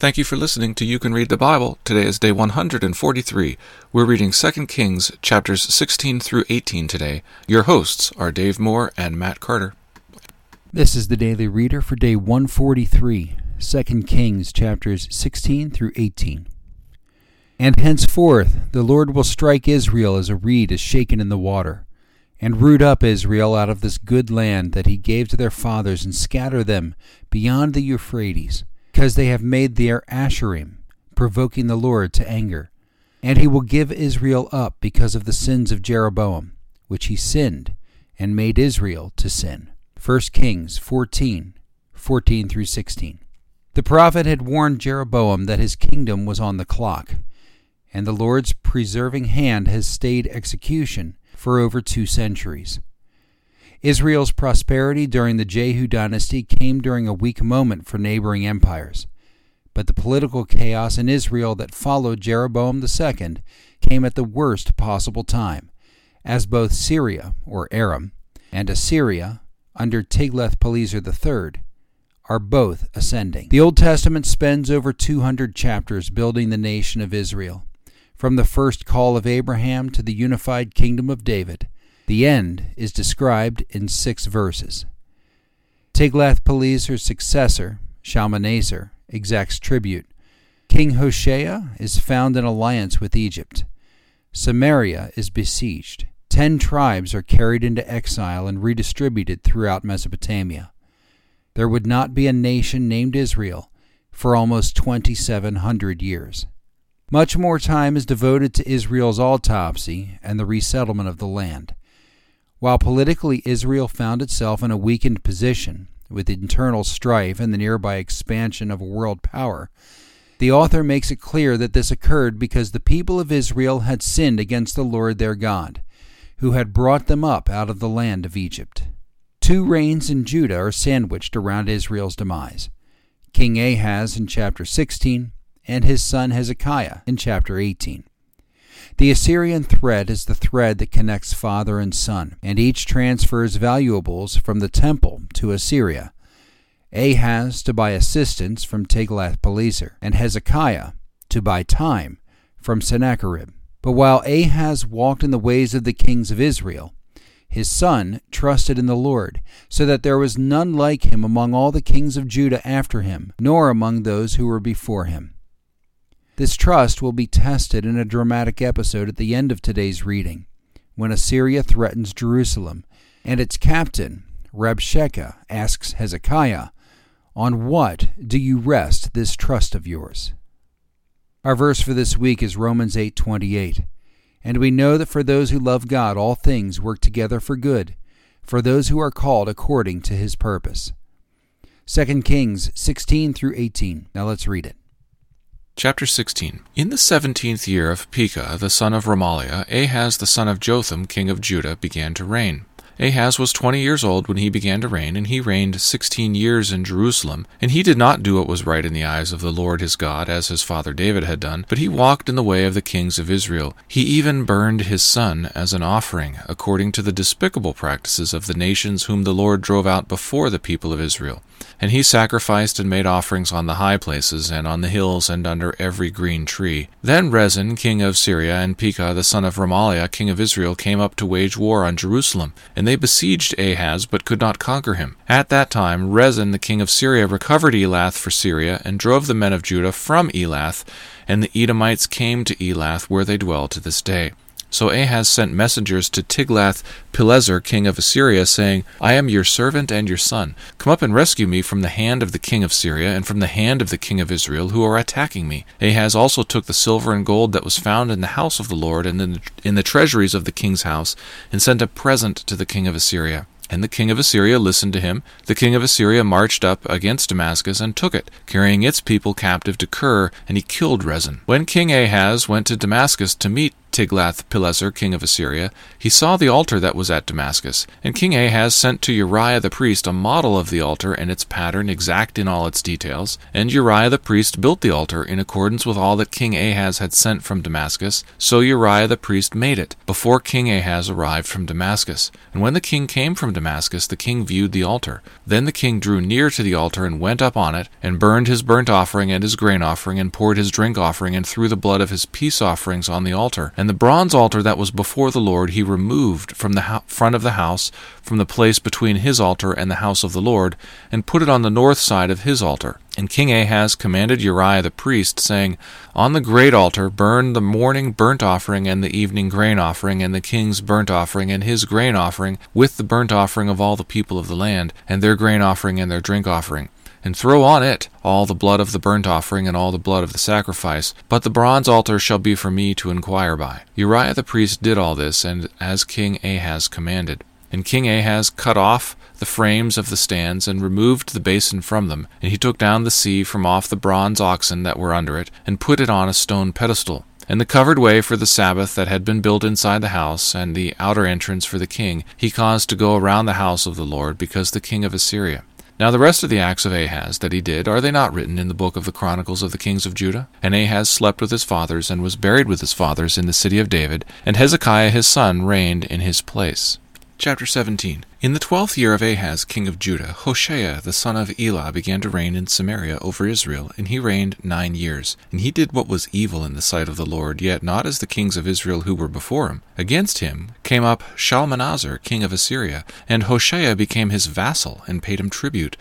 Thank you for listening to You Can Read the Bible. Today is day 143. We're reading 2 Kings chapters 16 through 18 today. Your hosts are Dave Moore and Matt Carter. This is the Daily Reader for day 143, 2 Kings chapters 16 through 18. And henceforth the Lord will strike Israel as a reed is shaken in the water, and root up Israel out of this good land that he gave to their fathers, and scatter them beyond the Euphrates because they have made their Asherim, provoking the Lord to anger. And he will give Israel up because of the sins of Jeroboam, which he sinned, and made Israel to sin. 1 Kings 14 14 through 16. The prophet had warned Jeroboam that his kingdom was on the clock, and the Lord's preserving hand has stayed execution for over two centuries. Israel's prosperity during the Jehu dynasty came during a weak moment for neighboring empires. But the political chaos in Israel that followed Jeroboam II came at the worst possible time, as both Syria, or Aram, and Assyria, under Tiglath-Pileser III, are both ascending. The Old Testament spends over 200 chapters building the nation of Israel, from the first call of Abraham to the unified kingdom of David. The end is described in six verses. Tiglath-Pileser's successor, Shalmaneser, exacts tribute. King Hoshea is found in alliance with Egypt. Samaria is besieged. Ten tribes are carried into exile and redistributed throughout Mesopotamia. There would not be a nation named Israel for almost 2,700 years. Much more time is devoted to Israel's autopsy and the resettlement of the land. While politically Israel found itself in a weakened position, with internal strife and the nearby expansion of a world power, the author makes it clear that this occurred because the people of Israel had sinned against the Lord their God, who had brought them up out of the land of Egypt. Two reigns in Judah are sandwiched around Israel's demise King Ahaz in chapter 16, and his son Hezekiah in chapter 18. The Assyrian thread is the thread that connects father and son, and each transfers valuables from the temple to Assyria. Ahaz to buy assistance from Tiglath-Pileser, and Hezekiah to buy time from Sennacherib. But while Ahaz walked in the ways of the kings of Israel, his son trusted in the Lord, so that there was none like him among all the kings of Judah after him, nor among those who were before him. This trust will be tested in a dramatic episode at the end of today's reading, when Assyria threatens Jerusalem, and its captain, Rabshakeh, asks Hezekiah, On what do you rest this trust of yours? Our verse for this week is Romans 8:28. And we know that for those who love God all things work together for good, for those who are called according to his purpose. 2 Kings 16 through 18. Now let's read it. Chapter 16 In the seventeenth year of Pekah the son of Remaliah, Ahaz the son of Jotham king of Judah began to reign. Ahaz was twenty years old when he began to reign, and he reigned sixteen years in Jerusalem. And he did not do what was right in the eyes of the Lord his God, as his father David had done, but he walked in the way of the kings of Israel. He even burned his son as an offering, according to the despicable practices of the nations whom the Lord drove out before the people of Israel. And he sacrificed and made offerings on the high places, and on the hills, and under every green tree. Then Rezin, king of Syria, and Pekah, the son of Remaliah, king of Israel, came up to wage war on Jerusalem. And they besieged Ahaz, but could not conquer him. At that time, Rezin, the king of Syria, recovered Elath for Syria, and drove the men of Judah from Elath, and the Edomites came to Elath, where they dwell to this day. So Ahaz sent messengers to Tiglath-Pileser, king of Assyria, saying, I am your servant and your son. Come up and rescue me from the hand of the king of Syria and from the hand of the king of Israel, who are attacking me. Ahaz also took the silver and gold that was found in the house of the Lord and in the, in the treasuries of the king's house, and sent a present to the king of Assyria. And the king of Assyria listened to him. The king of Assyria marched up against Damascus and took it, carrying its people captive to Kir, and he killed Rezin. When King Ahaz went to Damascus to meet Tiglath-Pileser king of Assyria, he saw the altar that was at Damascus, and King Ahaz sent to Uriah the priest a model of the altar and its pattern exact in all its details, and Uriah the priest built the altar in accordance with all that King Ahaz had sent from Damascus, so Uriah the priest made it, before King Ahaz arrived from Damascus. And when the king came from Damascus, the king viewed the altar. Then the king drew near to the altar and went up on it, and burned his burnt offering and his grain offering, and poured his drink offering, and threw the blood of his peace offerings on the altar. And the bronze altar that was before the Lord he removed from the ho- front of the house, from the place between his altar and the house of the Lord, and put it on the north side of his altar. And King Ahaz commanded Uriah the priest, saying, On the great altar burn the morning burnt offering and the evening grain offering, and the king's burnt offering and his grain offering, with the burnt offering of all the people of the land, and their grain offering and their drink offering and throw on it all the blood of the burnt offering and all the blood of the sacrifice. But the bronze altar shall be for me to inquire by. Uriah the priest did all this, and as King Ahaz commanded. And King Ahaz cut off the frames of the stands, and removed the basin from them, and he took down the sea from off the bronze oxen that were under it, and put it on a stone pedestal. And the covered way for the Sabbath that had been built inside the house, and the outer entrance for the king, he caused to go around the house of the Lord, because the king of Assyria. Now the rest of the acts of Ahaz that he did, are they not written in the book of the Chronicles of the kings of Judah? And Ahaz slept with his fathers, and was buried with his fathers in the city of David, and Hezekiah his son reigned in his place. Chapter 17 In the twelfth year of Ahaz king of Judah, Hoshea the son of Elah began to reign in Samaria over Israel, and he reigned nine years. And he did what was evil in the sight of the Lord, yet not as the kings of Israel who were before him. Against him came up Shalmaneser king of Assyria, and Hoshea became his vassal, and paid him tribute.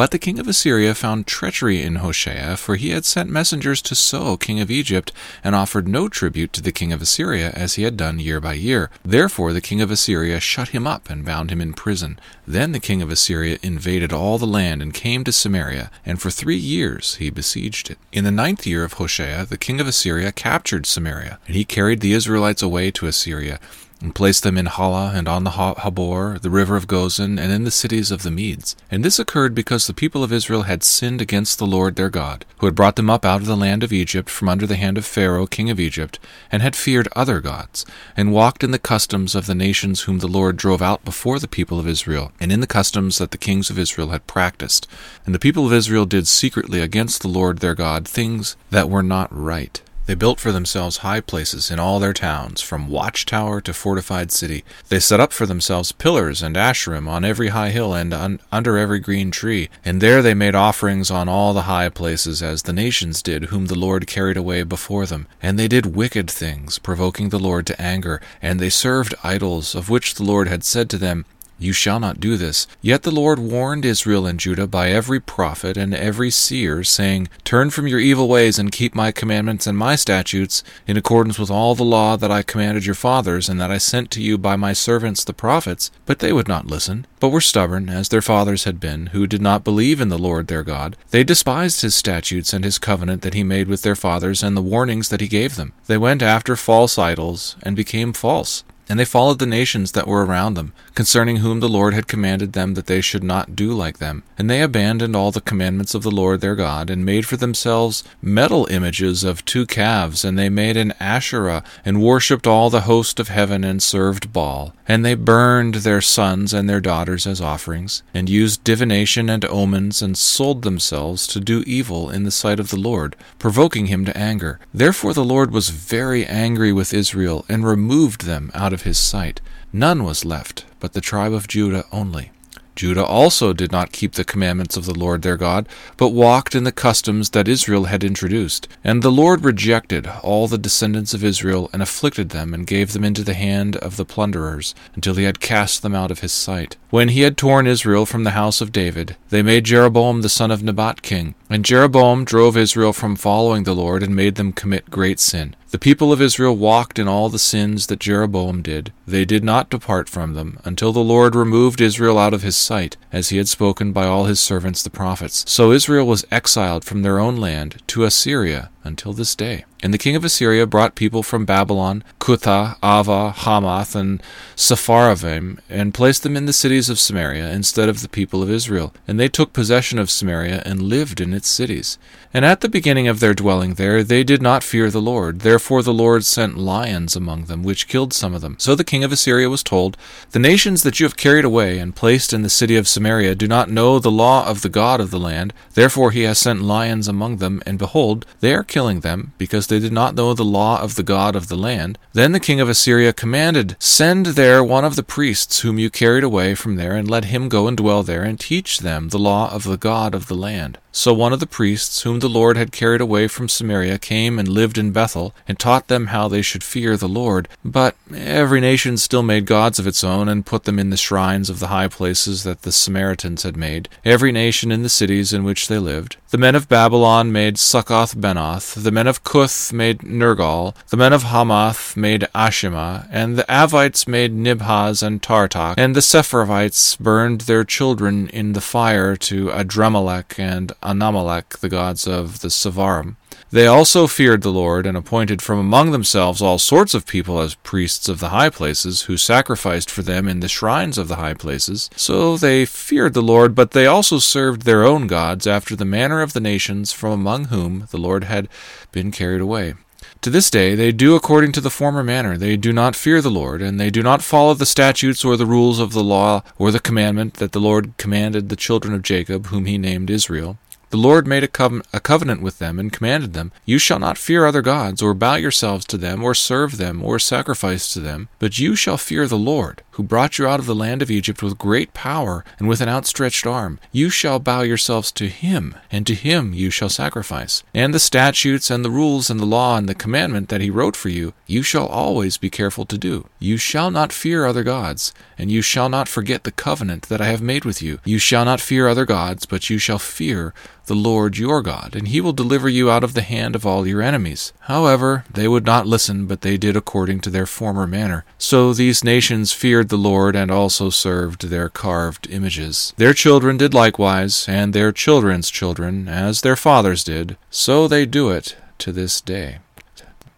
But the king of Assyria found treachery in Hoshea, for he had sent messengers to So king of Egypt, and offered no tribute to the king of Assyria, as he had done year by year. Therefore the king of Assyria shut him up, and bound him in prison. Then the king of Assyria invaded all the land, and came to Samaria, and for three years he besieged it. In the ninth year of Hoshea, the king of Assyria captured Samaria, and he carried the Israelites away to Assyria and placed them in Halah and on the Habor, the river of Gozan, and in the cities of the Medes. And this occurred because the people of Israel had sinned against the Lord their God, who had brought them up out of the land of Egypt from under the hand of Pharaoh king of Egypt, and had feared other gods, and walked in the customs of the nations whom the Lord drove out before the people of Israel, and in the customs that the kings of Israel had practiced. And the people of Israel did secretly against the Lord their God things that were not right. They built for themselves high places in all their towns, from watchtower to fortified city. They set up for themselves pillars and asherim on every high hill and un- under every green tree, and there they made offerings on all the high places, as the nations did, whom the Lord carried away before them. And they did wicked things, provoking the Lord to anger, and they served idols, of which the Lord had said to them, you shall not do this. Yet the Lord warned Israel and Judah by every prophet and every seer, saying, Turn from your evil ways and keep my commandments and my statutes, in accordance with all the law that I commanded your fathers, and that I sent to you by my servants the prophets. But they would not listen, but were stubborn, as their fathers had been, who did not believe in the Lord their God. They despised his statutes and his covenant that he made with their fathers, and the warnings that he gave them. They went after false idols, and became false. And they followed the nations that were around them, concerning whom the Lord had commanded them that they should not do like them. And they abandoned all the commandments of the Lord their God, and made for themselves metal images of two calves, and they made an Asherah, and worshipped all the host of heaven, and served Baal. And they burned their sons and their daughters as offerings, and used divination and omens, and sold themselves to do evil in the sight of the Lord, provoking him to anger. Therefore the Lord was very angry with Israel, and removed them out of his sight. None was left, but the tribe of Judah only. Judah also did not keep the commandments of the Lord their God, but walked in the customs that Israel had introduced. And the Lord rejected all the descendants of Israel, and afflicted them, and gave them into the hand of the plunderers, until he had cast them out of his sight. When he had torn Israel from the house of David, they made Jeroboam the son of Nebat king. And Jeroboam drove Israel from following the Lord, and made them commit great sin. The people of Israel walked in all the sins that Jeroboam did. They did not depart from them, until the Lord removed Israel out of his sight, as he had spoken by all his servants the prophets. So Israel was exiled from their own land to Assyria until this day. And the king of Assyria brought people from Babylon, Cuthah, Avva, Hamath, and Sepharvaim, and placed them in the cities of Samaria instead of the people of Israel. And they took possession of Samaria and lived in its cities. And at the beginning of their dwelling there, they did not fear the Lord. Therefore the Lord sent lions among them, which killed some of them. So the king of Assyria was told, The nations that you have carried away and placed in the city of Samaria do not know the law of the God of the land. Therefore he has sent lions among them, and behold, they are killing them, because they did not know the law of the God of the land. Then the king of Assyria commanded, Send there one of the priests whom you carried away from there, and let him go and dwell there, and teach them the law of the God of the land. So one of the priests, whom the Lord had carried away from Samaria, came and lived in Bethel, and taught them how they should fear the Lord. But every nation still made gods of its own, and put them in the shrines of the high places that the Samaritans had made, every nation in the cities in which they lived. The men of Babylon made Succoth Benoth, the men of Cuth made Nergal, the men of Hamath made Ashima, and the Avites made Nibhaz and Tartak, and the Sepharvites burned their children in the fire to Adrammelech and Anamelech, the gods of the Sepharvaim. They also feared the Lord, and appointed from among themselves all sorts of people as priests of the high places, who sacrificed for them in the shrines of the high places. So they feared the Lord, but they also served their own gods after the manner of the nations from among whom the Lord had been carried away. To this day they do according to the former manner. They do not fear the Lord, and they do not follow the statutes or the rules of the law or the commandment that the Lord commanded the children of Jacob, whom he named Israel. The Lord made a, a, covenant with them and commanded them, You shall not fear other gods, or bow yourselves to them, or serve them, or sacrifice to them, but you shall fear the Lord, who brought you out of the land of Egypt with great power and with an outstretched arm. You shall bow yourselves to him, and to him you shall sacrifice. And the statutes and the rules and the law and the commandment that he wrote for you, you shall always be careful to do. You shall not fear other gods, and you shall not forget the covenant that I have made with you. You shall not fear other gods, but you shall fear the Lord your God, and he will deliver you out of the hand of all your enemies. However, they would not listen, but they did according to their former manner. So these nations feared the Lord and also served their carved images. Their children did likewise, and their children's children, as their fathers did. So they do it to this day.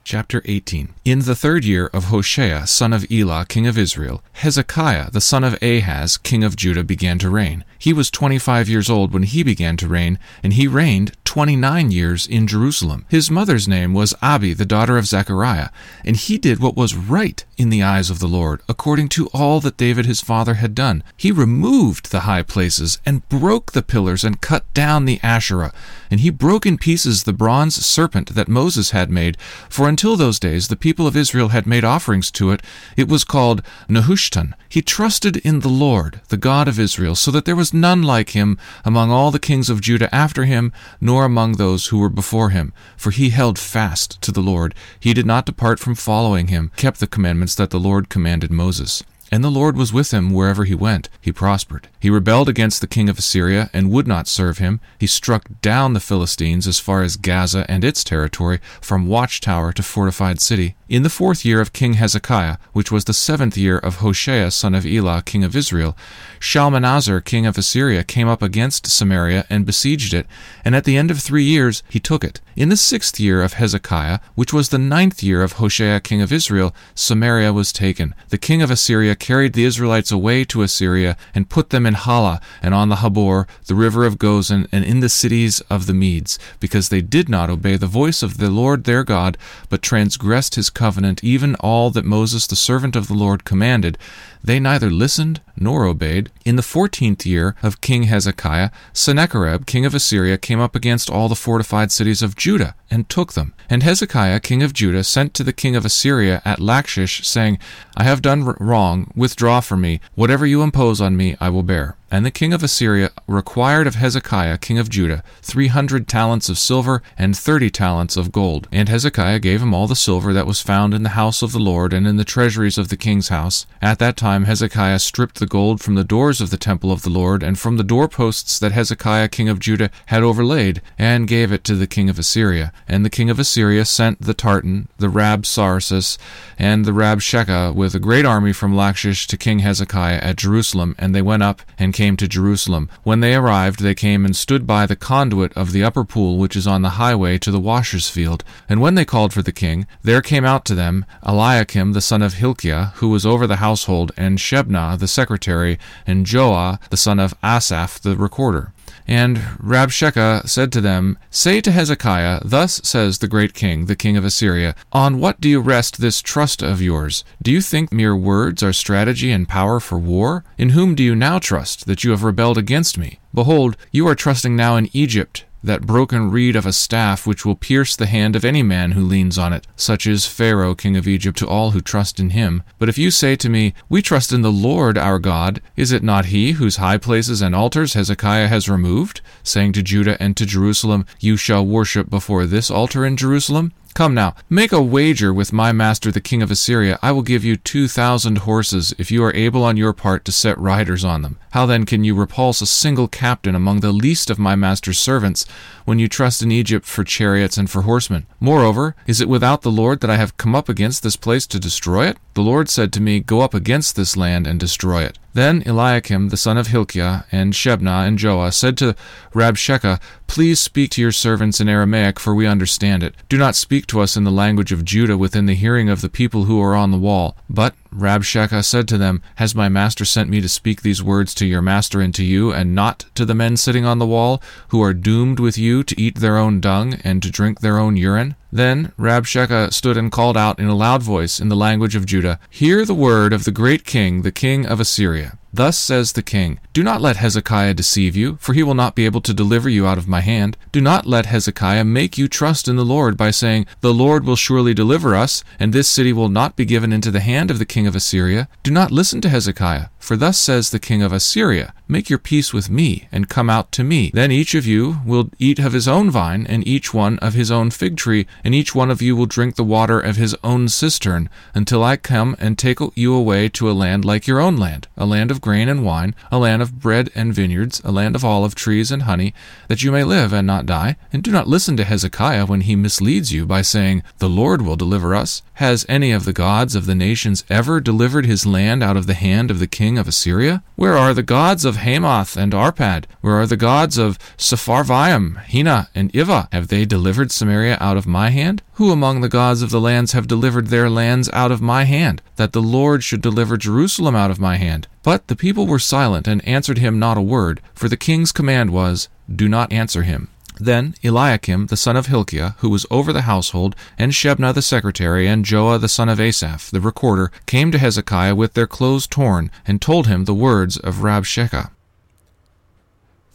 Chapter 18 In the third year of Hoshea, son of Elah, king of Israel, Hezekiah, the son of Ahaz, king of Judah, began to reign. He was twenty five years old when he began to reign, and he reigned twenty nine years in Jerusalem. His mother's name was Abi, the daughter of Zechariah, and he did what was right in the eyes of the Lord, according to all that David his father had done. He removed the high places, and broke the pillars, and cut down the Asherah, and he broke in pieces the bronze serpent that Moses had made, for until those days the people of Israel had made offerings to it. It was called Nehushtan. He trusted in the Lord, the God of Israel, so that there was none like him among all the kings of Judah after him, nor among those who were before him. For he held fast to the Lord. He did not depart from following him, kept the commandments that the Lord commanded Moses. And the Lord was with him wherever he went. He prospered. He rebelled against the king of Assyria and would not serve him. He struck down the Philistines as far as Gaza and its territory, from watchtower to fortified city. In the fourth year of King Hezekiah, which was the seventh year of Hoshea son of Elah, king of Israel, Shalmaneser, king of Assyria, came up against Samaria and besieged it, and at the end of three years he took it. In the sixth year of Hezekiah, which was the ninth year of Hoshea king of Israel, Samaria was taken. The king of Assyria carried the Israelites away to Assyria, and put them in Halah, and on the Habor, the river of Gozan, and in the cities of the Medes, because they did not obey the voice of the Lord their God, but transgressed his covenant, even all that Moses the servant of the Lord commanded. They neither listened nor obeyed. In the fourteenth year of King Hezekiah, Sennacherib, king of Assyria, came up against all the fortified cities of Judah, and took them. And Hezekiah, king of Judah, sent to the king of Assyria at Lachish, saying, I have done wrong, withdraw from me. Whatever you impose on me, I will bear. And the king of Assyria required of Hezekiah, king of Judah, three hundred talents of silver and thirty talents of gold. And Hezekiah gave him all the silver that was found in the house of the Lord and in the treasuries of the king's house. At that time Hezekiah stripped the gold from the doors of the temple of the Lord and from the doorposts that Hezekiah, king of Judah, had overlaid, and gave it to the king of Assyria. And the king of Assyria sent the Tartan, the Rab Rabsaris, and the Rabshakeh with a great army from Lachish to king Hezekiah at Jerusalem, and they went up and came came to Jerusalem. When they arrived, they came and stood by the conduit of the upper pool which is on the highway to the washer's field. And when they called for the king, there came out to them Eliakim the son of Hilkiah, who was over the household, and Shebna the secretary, and Joah the son of Asaph the recorder. And Rabshakeh said to them, Say to Hezekiah, Thus says the great king, the king of Assyria, On what do you rest this trust of yours? Do you think mere words are strategy and power for war? In whom do you now trust, that you have rebelled against me? Behold, you are trusting now in Egypt, that broken reed of a staff which will pierce the hand of any man who leans on it. Such is Pharaoh, king of Egypt, to all who trust in him. But if you say to me, We trust in the Lord our God, is it not he whose high places and altars Hezekiah has removed, saying to Judah and to Jerusalem, You shall worship before this altar in Jerusalem? Come now, make a wager with my master the king of Assyria. I will give you two thousand horses, if you are able on your part to set riders on them. How then can you repulse a single captain among the least of my master's servants, when you trust in Egypt for chariots and for horsemen? Moreover, is it without the Lord that I have come up against this place to destroy it? The Lord said to me, Go up against this land and destroy it. Then Eliakim the son of Hilkiah and Shebna and Joah said to Rabshakeh, Please speak to your servants in Aramaic, for we understand it. Do not speak to us in the language of Judah within the hearing of the people who are on the wall. But Rabshakeh said to them, Has my master sent me to speak these words to your master and to you, and not to the men sitting on the wall, who are doomed with you to eat their own dung and to drink their own urine? Then Rabshakeh stood and called out in a loud voice in the language of Judah, Hear the word of the great king, the king of Assyria. Thus says the king, Do not let Hezekiah deceive you, for he will not be able to deliver you out of my hand. Do not let Hezekiah make you trust in the Lord by saying, The Lord will surely deliver us, and this city will not be given into the hand of the king of Assyria. Do not listen to Hezekiah, for thus says the king of Assyria, Make your peace with me, and come out to me. Then each of you will eat of his own vine, and each one of his own fig tree, and each one of you will drink the water of his own cistern, until I come and take you away to a land like your own land, a land of grain and wine, a land of bread and vineyards, a land of olive trees and honey, that you may live and not die. And do not listen to Hezekiah when he misleads you by saying, The Lord will deliver us. Has any of the gods of the nations ever delivered his land out of the hand of the king of Assyria? Where are the gods of Hamath and Arpad? Where are the gods of Sepharvaim, Hena, and Ivvah? Have they delivered Samaria out of my hand? Who among the gods of the lands have delivered their lands out of my hand, that the Lord should deliver Jerusalem out of my hand? But the people were silent and answered him not a word, for the king's command was, Do not answer him. Then Eliakim the son of Hilkiah, who was over the household, and Shebna the secretary, and Joah the son of Asaph the recorder, came to Hezekiah with their clothes torn, and told him the words of Rabshakeh.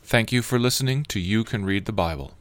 Thank you for listening to You Can Read the Bible.